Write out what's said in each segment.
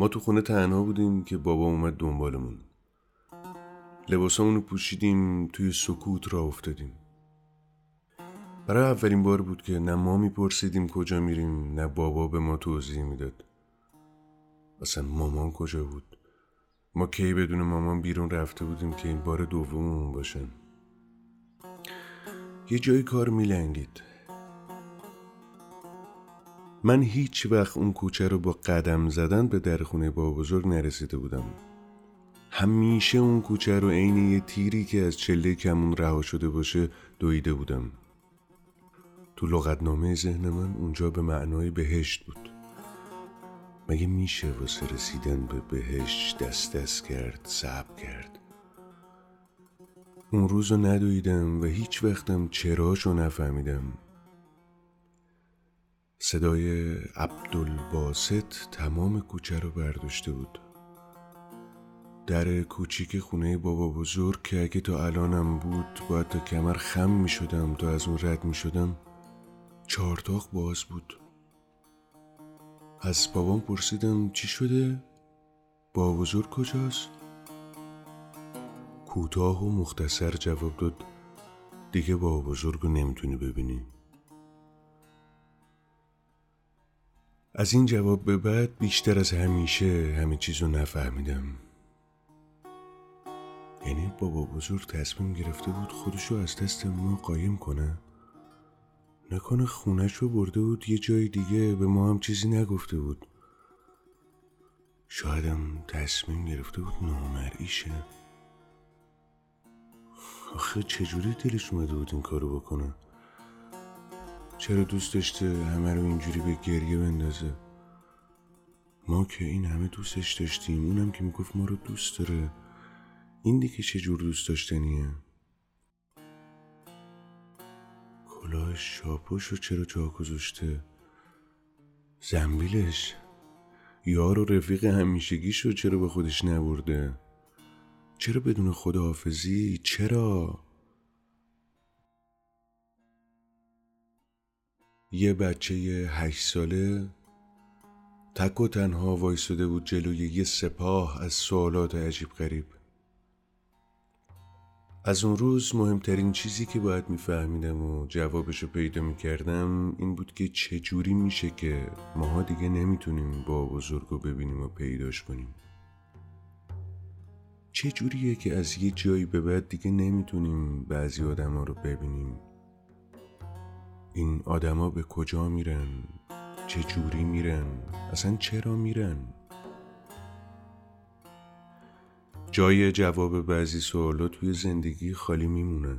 ما تو خونه تنها بودیم که بابا اومد دنبالمون. لباسامون رو پوشیدیم توی سکوت را افتادیم. برای اولین بار بود که نه ما میپرسیدیم کجا میریم نه بابا به ما توضیح می‌داد. اصلا مامان کجا بود؟ ما کی بدون مامان بیرون رفته بودیم که این بار دوممون باشن؟ یه جایی کار میلنگید. من هیچ وقت اون کوچه رو با قدم زدن به در خونه با بزرگ نرسیده بودم. همیشه اون کوچه رو عین یه تیری که از چله کمون رها شده باشه دویده بودم. تو لغتنامه ذهن من اونجا به معنای بهشت بود. مگه میشه واسه رسیدن به بهشت دست دست کرد صبر کرد؟ اون روز رو ندویدم و هیچ وقتم چراشو نفهمیدم. صدای عبدالباست تمام کوچه رو برداشته بود در کوچیک خونه بابا بزرگ که اگه تا الانم بود باید تا کمر خم می شدم تا از اون رد می شدم چارتاق باز بود از بابام پرسیدم چی شده؟ بابا بزرگ کجاست؟ کوتاه و مختصر جواب داد دیگه بابا بزرگ رو نمی‌تونی ببینی از این جواب به بعد بیشتر از همیشه همه چیز رو نفهمیدم. یعنی بابا بزرگ تصمیم گرفته بود خودشو از دست ما قایم کنه. نکنه خونش رو برده بود یه جای دیگه به ما هم چیزی نگفته بود. شایدم تصمیم گرفته بود نامرئیشه. آخه چجوری دلش اومده بود این کارو بکنه؟ چرا دوست داشته همه رو اینجوری به گریه بندازه؟ ما که این همه دوستش داشتیم اونم که می‌گفت ما رو دوست داره. این دیگه چجور دوست داشتنیه؟ کلاه شاپوش رو چرا جا گذاشته؟ زنبیلش؟ یار و رفیق همیشگیش رو چرا به خودش نبرده؟ چرا بدون خداحافظی چرا؟ یه بچه هشت ساله تک و تنها وایستده بود جلوی یه سپاه از سوالات عجیب غریب. از اون روز مهمترین چیزی که باید میفهمیدم و جوابشو پیدا می‌کردم این بود که چجوری میشه که ماها دیگه نمی‌تونیم با بزرگو ببینیم و پیداش کنیم. چجوریه که از یه جایی به بعد دیگه نمی‌تونیم بعضی آدما رو ببینیم؟ این آدما به کجا میرن؟ چه جوری میرن؟ اصلا چرا میرن؟ جای جواب بعضی سوالات توی زندگی خالی میمونه.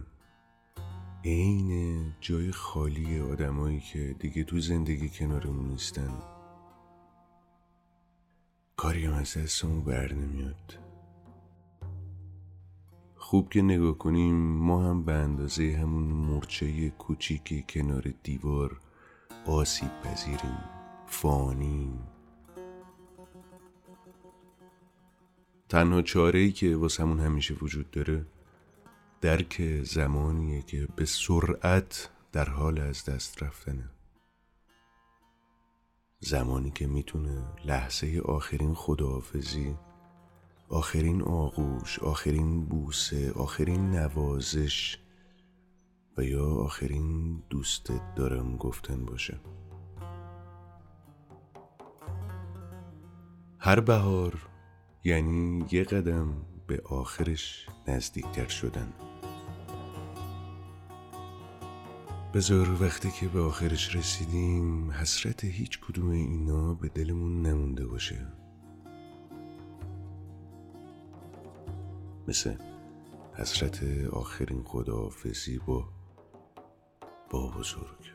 عین جای خالی آدمایی که دیگه تو زندگی کنارمون نیستن. کاری هم از دستمون بر نمیاد. خوب که نگاه کنیم ما هم به اندازه همون مرچه کوچیک کنار دیوار آسیب پذیریم فانیم. تنها چاره ای که واسمون همیشه وجود داره درک زمانیه که به سرعت در حال از دست رفتنه. زمانی که می‌تونه لحظه آخرین خداحافظی آخرین آغوش آخرین بوسه آخرین نوازش و یا آخرین دوستت دارم گفتن باشه. هر بهار یعنی یه قدم به آخرش نزدیکتر شدن. بذار وقتی که به آخرش رسیدیم حسرت هیچ کدوم اینا به دلمون نمونده باشه. مثل حسرت آخرین خداحافظی با با بزرگ.